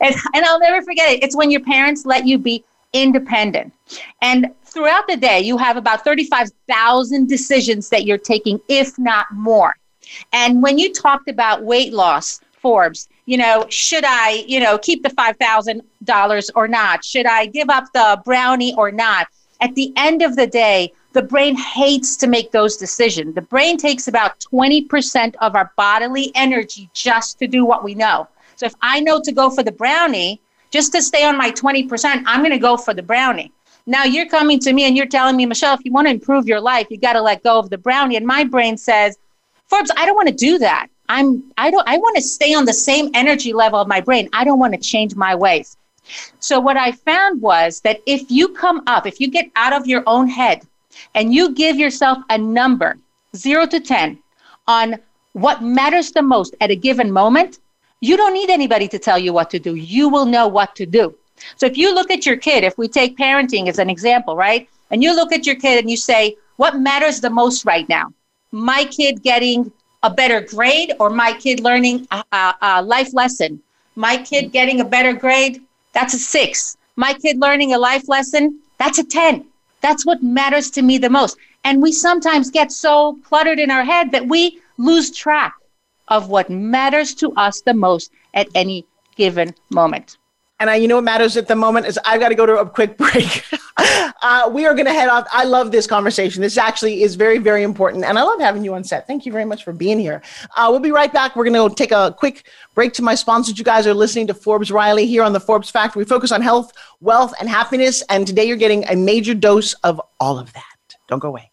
and, and I'll never forget it, it's when your parents let you be independent. And throughout the day, you have about 35,000 decisions that you're taking, if not more. And when you talked about weight loss, Forbes, you know, should I, you know, keep the $5,000 or not? Should I give up the brownie or not? At the end of the day, the brain hates to make those decisions. The brain takes about 20% of our bodily energy just to do what we know. So if I know to go for the brownie, just to stay on my 20%, I'm going to go for the brownie. Now you're coming to me and you're telling me, Michelle, if you want to improve your life, you got to let go of the brownie. And my brain says, Forbes, I don't want to do that. I'm I don't I want to stay on the same energy level of my brain. I don't want to change my ways. So what I found was that if you come up, if you get out of your own head and you give yourself a number, 0 to 10 on what matters the most at a given moment, you don't need anybody to tell you what to do. You will know what to do. So if you look at your kid, if we take parenting as an example, right? And you look at your kid and you say, what matters the most right now? My kid getting a better grade or my kid learning a, a, a life lesson? My kid getting a better grade, that's a six. My kid learning a life lesson, that's a 10. That's what matters to me the most. And we sometimes get so cluttered in our head that we lose track of what matters to us the most at any given moment. And I, you know what matters at the moment is I've got to go to a quick *laughs* break. uh, we are going to head off. I love this conversation. This actually is very, very important. And I love having you on set. Thank you very much for being here. Uh, we'll be right back. We're going to take a quick break to my sponsors. You guys are listening to Forbes Riley here on the Forbes Factor. We focus on health, wealth, and happiness. And today you're getting a major dose of all of that. Don't go away.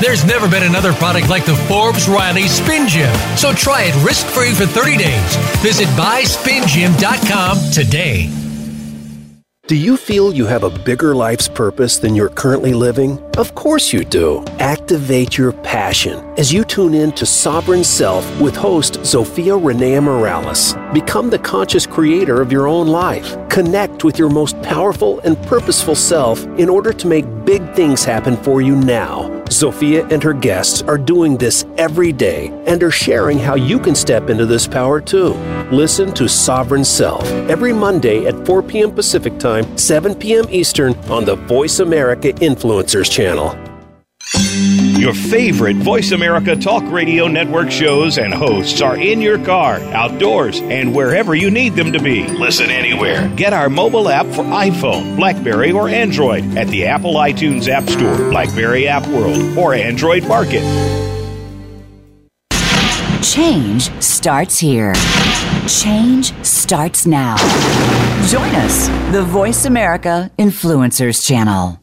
There's never been another product like the Forbes Riley Spin Gym. So try it risk free for 30 days. Visit buyspingym.com today. Do you feel you have a bigger life's purpose than you're currently living? Of course you do. Activate your passion as you tune in to Sovereign Self with host Zofia Renea Morales. Become the conscious creator of your own life. Connect with your most powerful and purposeful self in order to make big things happen for you now. Zofia and her guests are doing this every day and are sharing how you can step into this power too. Listen to Sovereign Self every Monday at 4 p.m. Pacific Time, 7 p.m. Eastern on the Voice America Influencers channel. Your favorite Voice America Talk Radio Network shows and hosts are in your car, outdoors, and wherever you need them to be. Listen anywhere. Get our mobile app for iPhone, Blackberry, or Android at the Apple iTunes App Store, Blackberry App World, or Android Market. Change starts here. Change starts now. Join us, the Voice America Influencers Channel.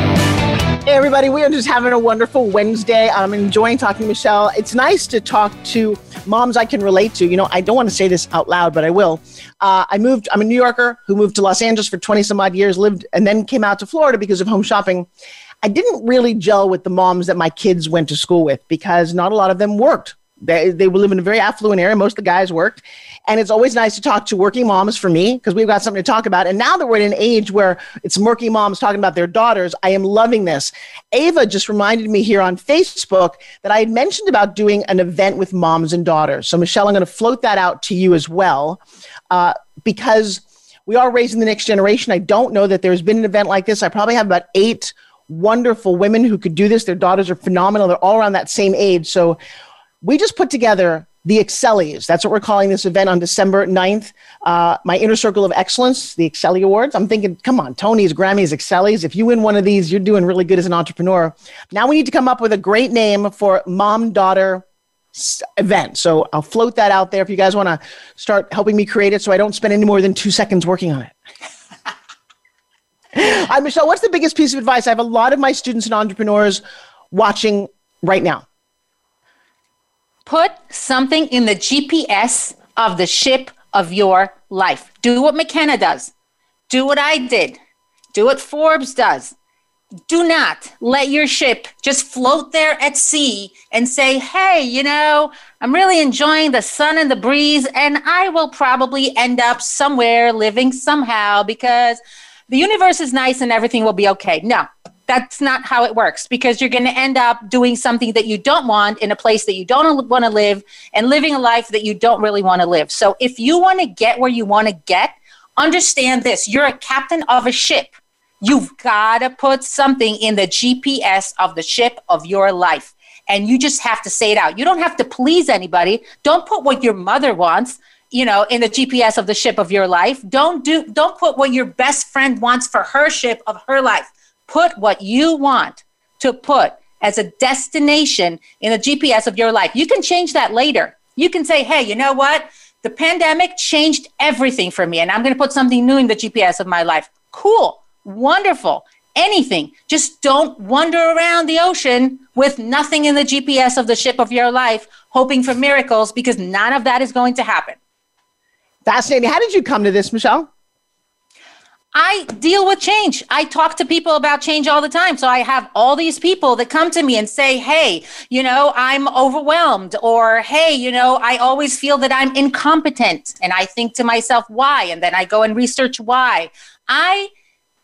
Hey, everybody, we are just having a wonderful Wednesday. I'm enjoying talking to Michelle. It's nice to talk to moms I can relate to. You know, I don't want to say this out loud, but I will. Uh, I moved, I'm a New Yorker who moved to Los Angeles for 20 some odd years, lived, and then came out to Florida because of home shopping. I didn't really gel with the moms that my kids went to school with because not a lot of them worked. They, they live in a very affluent area. Most of the guys worked. And it's always nice to talk to working moms for me because we've got something to talk about. And now that we're in an age where it's working moms talking about their daughters, I am loving this. Ava just reminded me here on Facebook that I had mentioned about doing an event with moms and daughters. So, Michelle, I'm going to float that out to you as well uh, because we are raising the next generation. I don't know that there's been an event like this. I probably have about eight wonderful women who could do this. Their daughters are phenomenal. They're all around that same age. So, we just put together the Excellies. That's what we're calling this event on December 9th. Uh, my inner circle of excellence, the Excelli Awards. I'm thinking, come on, Tony's, Grammys, Excellies. If you win one of these, you're doing really good as an entrepreneur. Now we need to come up with a great name for mom daughter event. So I'll float that out there if you guys want to start helping me create it so I don't spend any more than two seconds working on it. *laughs* Hi, Michelle, what's the biggest piece of advice? I have a lot of my students and entrepreneurs watching right now put something in the GPS of the ship of your life. Do what Makenna does. Do what I did. Do what Forbes does. Do not let your ship just float there at sea and say, hey, you know, I'm really enjoying the sun and the breeze, and I will probably end up somewhere living somehow because the universe is nice and everything will be okay. No, that's not how it works because you're going to end up doing something that you don't want in a place that you don't want to live and living a life that you don't really want to live. So if you want to get where you want to get, understand this you're a captain of a ship. You've got to put something in the GPS of the ship of your life. And you just have to say it out. You don't have to please anybody. Don't put what your mother wants you know in the gps of the ship of your life don't do don't put what your best friend wants for her ship of her life Put what you want to put as a destination in the GPS of your life. You can change that later. You can say, hey, you know what? The pandemic changed everything for me, and I'm going to put something new in the GPS of my life. Cool, wonderful, anything. Just don't wander around the ocean with nothing in the GPS of the ship of your life, hoping for miracles, because none of that is going to happen. Fascinating. How did you come to this, Michelle? I deal with change. I talk to people about change all the time. So I have all these people that come to me and say, Hey, you know, I'm overwhelmed, or Hey, you know, I always feel that I'm incompetent. And I think to myself, why? And then I go and research why. I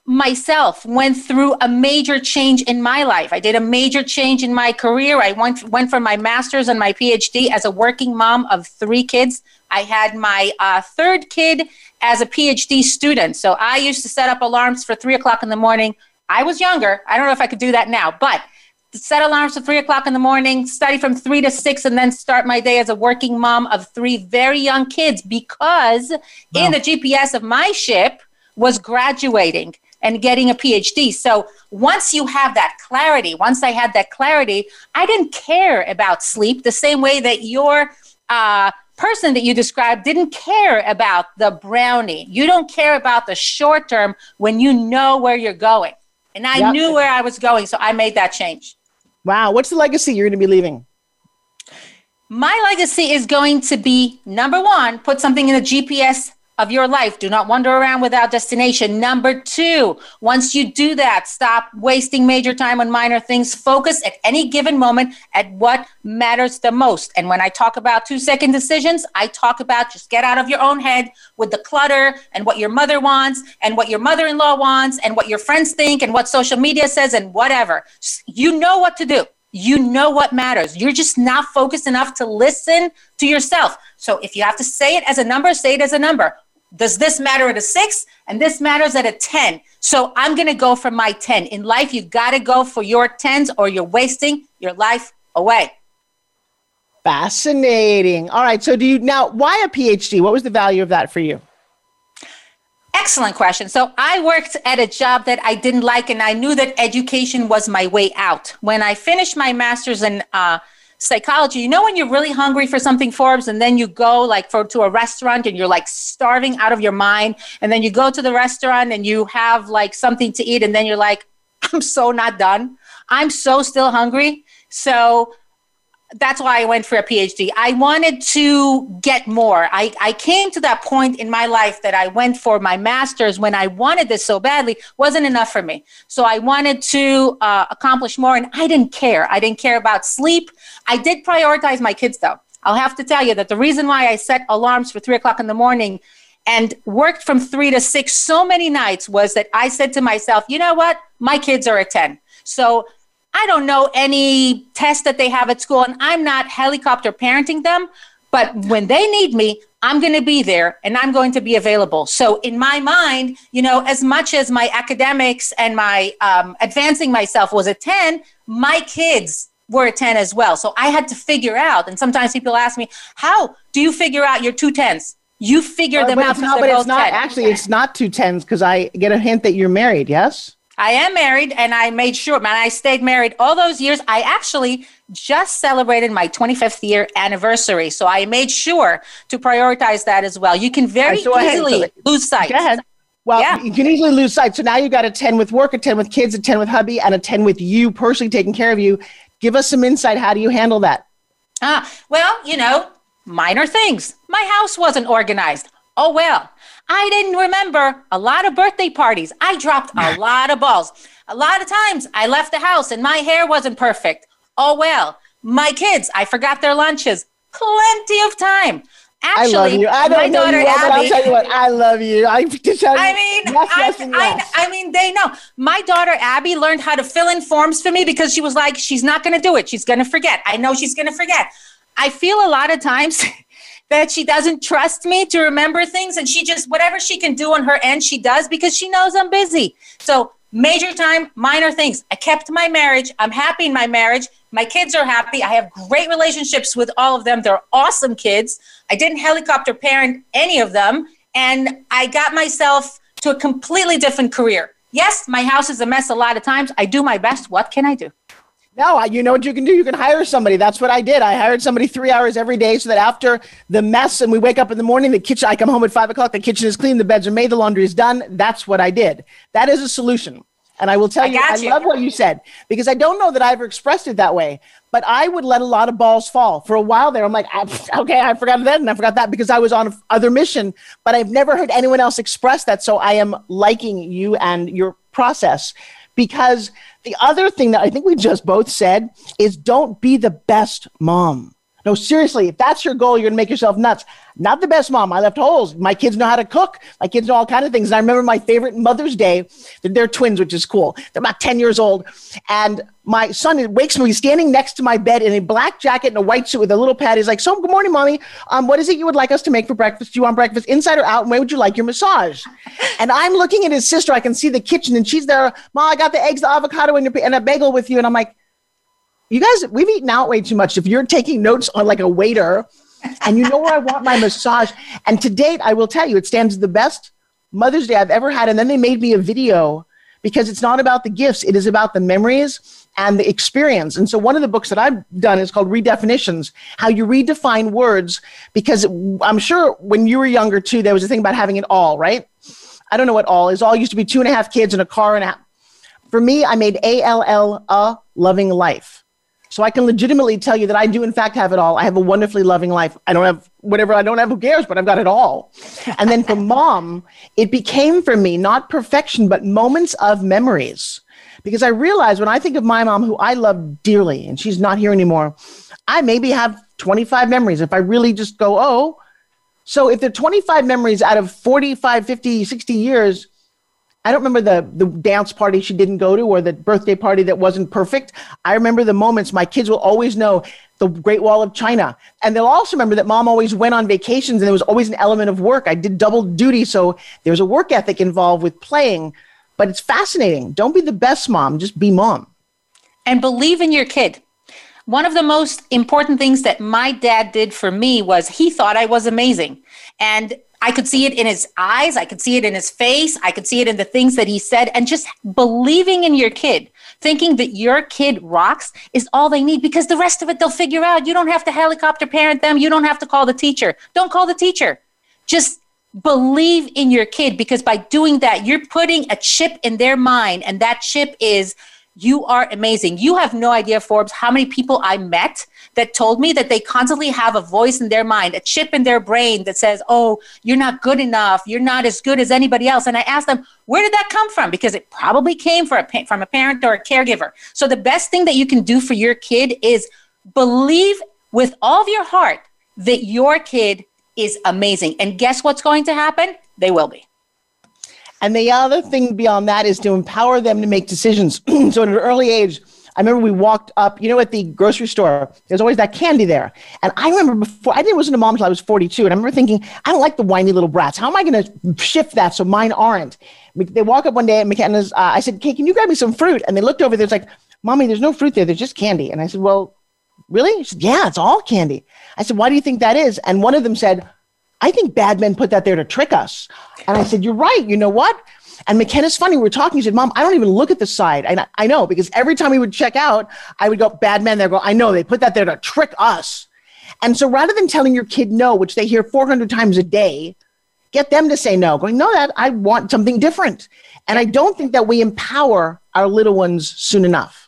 myself went through a major change in my life. I did a major change in my career. I went, went from my master's and my PhD as a working mom of three kids. I had my uh, third kid as a PhD student. So I used to set up alarms for three o'clock in the morning. I was younger. I don't know if I could do that now, but set alarms for three o'clock in the morning, study from three to six, and then start my day as a working mom of three very young kids because wow. in the GPS of my ship was graduating and getting a PhD. So once you have that clarity, once I had that clarity, I didn't care about sleep the same way that your uh, person that you described didn't care about the brownie. You don't care about the short term when you know where you're going. And I yep. knew where I was going, so I made that change. Wow. What's the legacy you're going to be leaving? My legacy is going to be number one, put something in the GPS of your life. Do not wander around without destination. Number two, once you do that, stop wasting major time on minor things. Focus at any given moment at what matters the most. And when I talk about two second decisions, I talk about just get out of your own head with the clutter and what your mother wants and what your mother in law wants and what your friends think and what social media says and whatever. You know what to do. You know what matters. You're just not focused enough to listen to yourself. So if you have to say it as a number, say it as a number does this matter at a six? And this matters at a 10 so i'm going to go for my 10 in life you got to go for your 10s or you're wasting your life away. Fascinating. All right so do you now why a phd what was the value of that for you? Excellent question. So i worked at a job that i didn't like and i knew that education was my way out. When i finished my master's in uh, psychology. You know when you're really hungry for something, Forbes, and then you go like for to a restaurant and you're like starving out of your mind, and then you go to the restaurant and you have like something to eat, and then you're like, I'm so not done. I'm so still hungry. So that's why I went for a PhD. I wanted to get more. I, I came to that point in my life that I went for my master's when I wanted this so badly wasn't enough for me. So I wanted to uh, accomplish more, and I didn't care. I didn't care about sleep. I did prioritize my kids, though. I'll have to tell you that the reason why I set alarms for three o'clock in the morning and worked from three to six so many nights was that I said to myself, you know what? My kids are at 10. So I don't know any test that they have at school, and I'm not helicopter parenting them. But when they need me, I'm going to be there and I'm going to be available. So, in my mind, you know, as much as my academics and my um, advancing myself was a 10, my kids were a 10 as well. So, I had to figure out. And sometimes people ask me, How do you figure out your two 10s? You figure them out. Not, but it's not 10. actually, it's not two 10s because I get a hint that you're married, yes? I am married and I made sure, man, I stayed married all those years. I actually just celebrated my 25th year anniversary. So I made sure to prioritize that as well. You can very easily lose sight. Go ahead. Well, yeah. you can easily lose sight. So now you've got a 10 with work, a 10 with kids, a 10 with hubby, and a 10 with you personally taking care of you. Give us some insight. How do you handle that? Ah, well, you know, minor things. My house wasn't organized. Oh, well. I didn't remember a lot of birthday parties. I dropped a *laughs* lot of balls. A lot of times I left the house and my hair wasn't perfect. Oh well. My kids, I forgot their lunches. Plenty of time. Actually, I love you. I don't know you well, Abby, but I'll tell you what, I love you. I, I mean, yes, I, yes, yes. I, I, mean, they know. My daughter Abby learned how to fill in forms for me because she was like, she's not going to do it. She's going to forget. I know she's going to forget. I feel a lot of times *laughs* that she doesn't trust me to remember things and she just whatever she can do on her end she does because she knows i'm busy. So major time minor things. I kept my marriage. I'm happy in my marriage. My kids are happy. I have great relationships with all of them. They're awesome kids. I didn't helicopter parent any of them and i got myself to a completely different career. Yes my house is a mess a lot of times. I do my best. What can i do no, you know what you can do? You can hire somebody. That's what I did. I hired somebody three hours every day so that after the mess and we wake up in the morning, the kitchen, I come home at five o'clock, the kitchen is clean, the beds are made, the laundry is done. That's what I did. That is a solution. And I will tell I you, I you. love what you said because I don't know that I ever expressed it that way, but I would let a lot of balls fall for a while there. I'm like, *laughs* okay, I forgot that and I forgot that because I was on other mission, but I've never heard anyone else express that. So I am liking you and your process because the other thing that I think we just both said is don't be the best mom. No, seriously, if that's your goal, you're gonna make yourself nuts. Not the best mom. I left holes. My kids know how to cook. My kids know all kind of things. And I remember my favorite Mother's Day. They're twins, which is cool. They're about 10 years old. And my son wakes me, he's standing next to my bed in a black jacket and a white suit with a little pad. He's like, So, good morning, mommy. Um, what is it you would like us to make for breakfast? Do you want breakfast inside or out? And where would you like your massage? *laughs* and I'm looking at his sister. I can see the kitchen and she's there. Mom, I got the eggs, the avocado, and, and a bagel with you. And I'm like, you guys, we've eaten out way too much. If you're taking notes on like a waiter and you know where I want my massage, and to date, I will tell you, it stands the best Mother's Day I've ever had. And then they made me a video because it's not about the gifts, it is about the memories and the experience. And so one of the books that I've done is called Redefinitions, how you redefine words, because I'm sure when you were younger too, there was a thing about having it all, right? I don't know what all is. All used to be two and a half kids and a car and a. For me, I made A L L, a loving life. So I can legitimately tell you that I do, in fact, have it all. I have a wonderfully loving life. I don't have whatever I don't have, who cares, but I've got it all. *laughs* and then for mom, it became for me not perfection, but moments of memories. Because I realized when I think of my mom, who I love dearly, and she's not here anymore, I maybe have 25 memories. If I really just go, oh, so if there are 25 memories out of 45, 50, 60 years, I don't remember the, the dance party she didn't go to or the birthday party that wasn't perfect. I remember the moments my kids will always know the Great Wall of China. And they'll also remember that mom always went on vacations and there was always an element of work. I did double duty. So there's a work ethic involved with playing, but it's fascinating. Don't be the best mom, just be mom. And believe in your kid. One of the most important things that my dad did for me was he thought I was amazing. And I could see it in his eyes. I could see it in his face. I could see it in the things that he said. And just believing in your kid, thinking that your kid rocks is all they need because the rest of it they'll figure out. You don't have to helicopter parent them. You don't have to call the teacher. Don't call the teacher. Just believe in your kid because by doing that, you're putting a chip in their mind. And that chip is, you are amazing. You have no idea, Forbes, how many people I met that told me that they constantly have a voice in their mind, a chip in their brain that says, Oh, you're not good enough. You're not as good as anybody else. And I asked them, Where did that come from? Because it probably came from a, from a parent or a caregiver. So the best thing that you can do for your kid is believe with all of your heart that your kid is amazing. And guess what's going to happen? They will be. And the other thing beyond that is to empower them to make decisions. *clears throat* so at an early age, I remember we walked up, you know, at the grocery store, there's always that candy there. And I remember before, I didn't listen to mom until I was 42. And I remember thinking, I don't like the whiny little brats. How am I going to shift that so mine aren't? They walk up one day and Makenna's, uh, I said, "Okay, can you grab me some fruit? And they looked over there, it's like, Mommy, there's no fruit there. There's just candy. And I said, Well, really? She said, Yeah, it's all candy. I said, Why do you think that is? And one of them said, I think bad men put that there to trick us. And I said, You're right. You know what? And Makenna's funny. We were talking. He said, Mom, I don't even look at the side. And I, I know because every time we would check out, I would go, Bad men there. Go, I know they put that there to trick us. And so rather than telling your kid no, which they hear 400 times a day, get them to say no, going, No, that I want something different. And I don't think that we empower our little ones soon enough.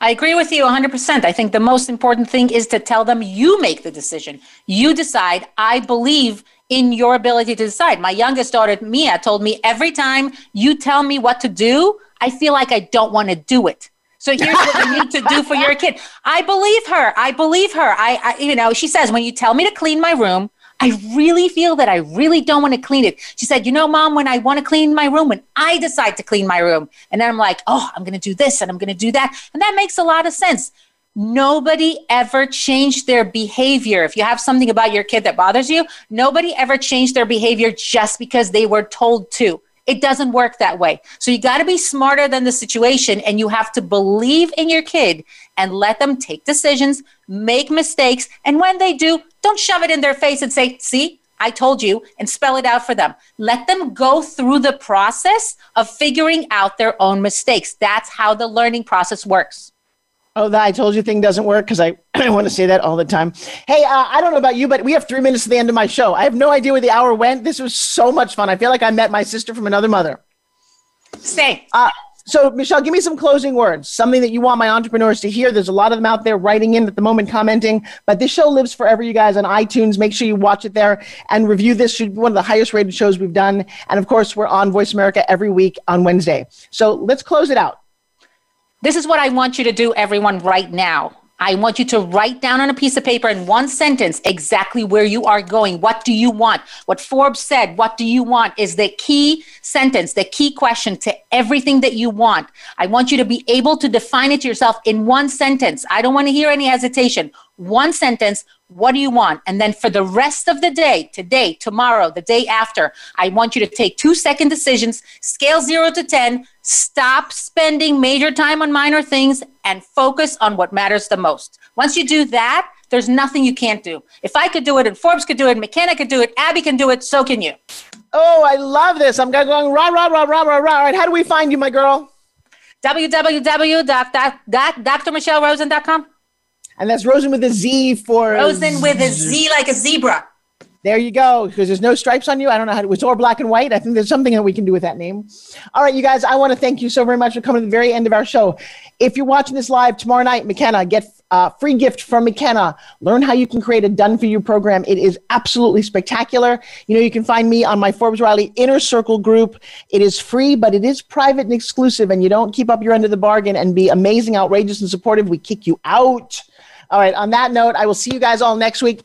I agree with you 100%. I think the most important thing is to tell them you make the decision. You decide, I believe in your ability to decide. My youngest daughter, Mia, told me every time you tell me what to do, I feel like I don't want to do it. So here's what you need to do for your kid. I believe her. I believe her. I, I, you know, she says, when you tell me to clean my room, I really feel that I really don't want to clean it. She said, You know, mom, when I want to clean my room, when I decide to clean my room, and then I'm like, Oh, I'm going to do this and I'm going to do that. And that makes a lot of sense. Nobody ever changed their behavior. If you have something about your kid that bothers you, nobody ever changed their behavior just because they were told to. It doesn't work that way. So you got to be smarter than the situation and you have to believe in your kid and let them take decisions, make mistakes. And when they do, don't shove it in their face and say, see, I told you, and spell it out for them. Let them go through the process of figuring out their own mistakes. That's how the learning process works. Oh, that I told you thing doesn't work because I, *clears throat* I want to say that all the time. Hey, uh, I don't know about you, but we have three minutes to the end of my show. I have no idea where the hour went. This was so much fun. I feel like I met my sister from another mother. Stay. Uh, so, Michelle, give me some closing words, something that you want my entrepreneurs to hear. There's a lot of them out there writing in at the moment, commenting, but this show lives forever, you guys, on iTunes. Make sure you watch it there and review this. Should be one of the highest rated shows we've done. And of course, we're on Voice America every week on Wednesday. So let's close it out. This is what I want you to do, everyone, right now. I want you to write down on a piece of paper in one sentence exactly where you are going. What do you want? What Forbes said, what do you want, is the key sentence, the key question to everything that you want. I want you to be able to define it yourself in one sentence. I don't want to hear any hesitation. One sentence, what do you want? And then for the rest of the day, today, tomorrow, the day after, I want you to take two second decisions, scale zero to 10, stop spending major time on minor things, and focus on what matters the most. Once you do that, there's nothing you can't do. If I could do it, and Forbes could do it, and Makenna could do it, Abby can do it, so can you. Oh, I love this. I'm going rah, rah, rah, rah, rah, rah. All right, how do we find you, my girl? www.drmichellerozen.com. And that's Rozen with a Z for Rozen with a Z like a zebra. There you go. Because there's no stripes on you. I don't know how to, it's all black and white. I think there's something that we can do with that name. All right, you guys, I want to thank you so very much for coming to the very end of our show. If you're watching this live tomorrow night, Makenna, get uh, free gift from Makenna. Learn how you can create a done for you program. It is absolutely spectacular. You know, you can find me on my Forbes Riley Inner Circle group. It is free, but it is private and exclusive. And you don't keep up your end of the bargain and be amazing, outrageous, and supportive. We kick you out. All right, on that note, I will see you guys all next week.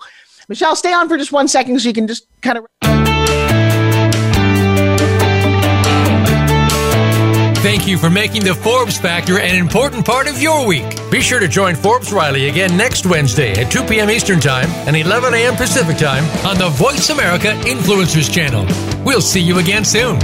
Michelle, stay on for just one second so you can just kind of. Thank you for making the Forbes Factor an important part of your week. Be sure to join Forbes Riley again next Wednesday at 2 p.m. Eastern Time and 11 a.m. Pacific Time on the Voice America Influencers Channel. We'll see you again soon.